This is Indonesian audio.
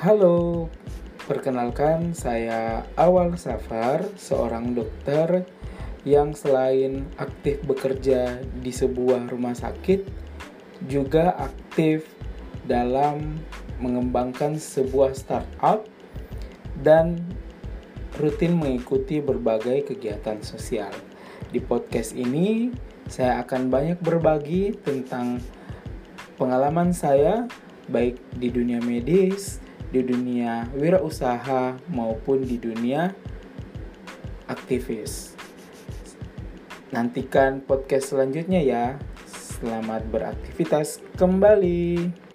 Halo, perkenalkan saya Awal Safar, seorang dokter yang selain aktif bekerja di sebuah rumah sakit, juga aktif dalam mengembangkan sebuah startup dan rutin mengikuti berbagai kegiatan sosial. Di podcast ini, saya akan banyak berbagi tentang pengalaman saya, baik di dunia medis, di dunia wirausaha, maupun di dunia aktivis. Nantikan podcast selanjutnya ya. Selamat beraktivitas kembali.